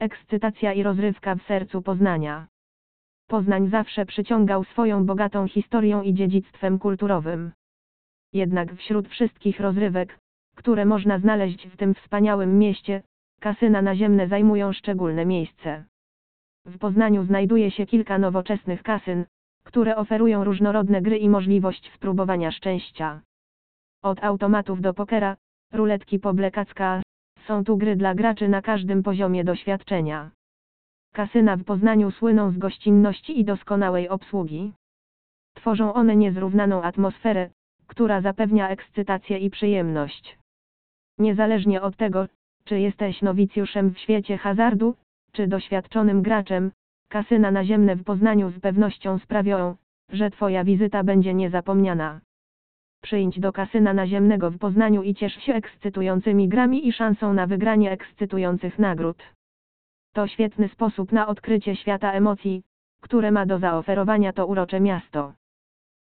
ekscytacja i rozrywka w sercu Poznania. Poznań zawsze przyciągał swoją bogatą historią i dziedzictwem kulturowym. Jednak wśród wszystkich rozrywek, które można znaleźć w tym wspaniałym mieście, kasyna naziemne zajmują szczególne miejsce. W Poznaniu znajduje się kilka nowoczesnych kasyn, które oferują różnorodne gry i możliwość spróbowania szczęścia. Od automatów do pokera, ruletki po blekacka, są tu gry dla graczy na każdym poziomie doświadczenia. Kasyna w Poznaniu słyną z gościnności i doskonałej obsługi. Tworzą one niezrównaną atmosferę, która zapewnia ekscytację i przyjemność. Niezależnie od tego, czy jesteś nowicjuszem w świecie hazardu, czy doświadczonym graczem, kasyna naziemne w Poznaniu z pewnością sprawią, że Twoja wizyta będzie niezapomniana. Przyjdź do kasyna naziemnego w Poznaniu i ciesz się ekscytującymi grami i szansą na wygranie ekscytujących nagród. To świetny sposób na odkrycie świata emocji, które ma do zaoferowania to urocze miasto.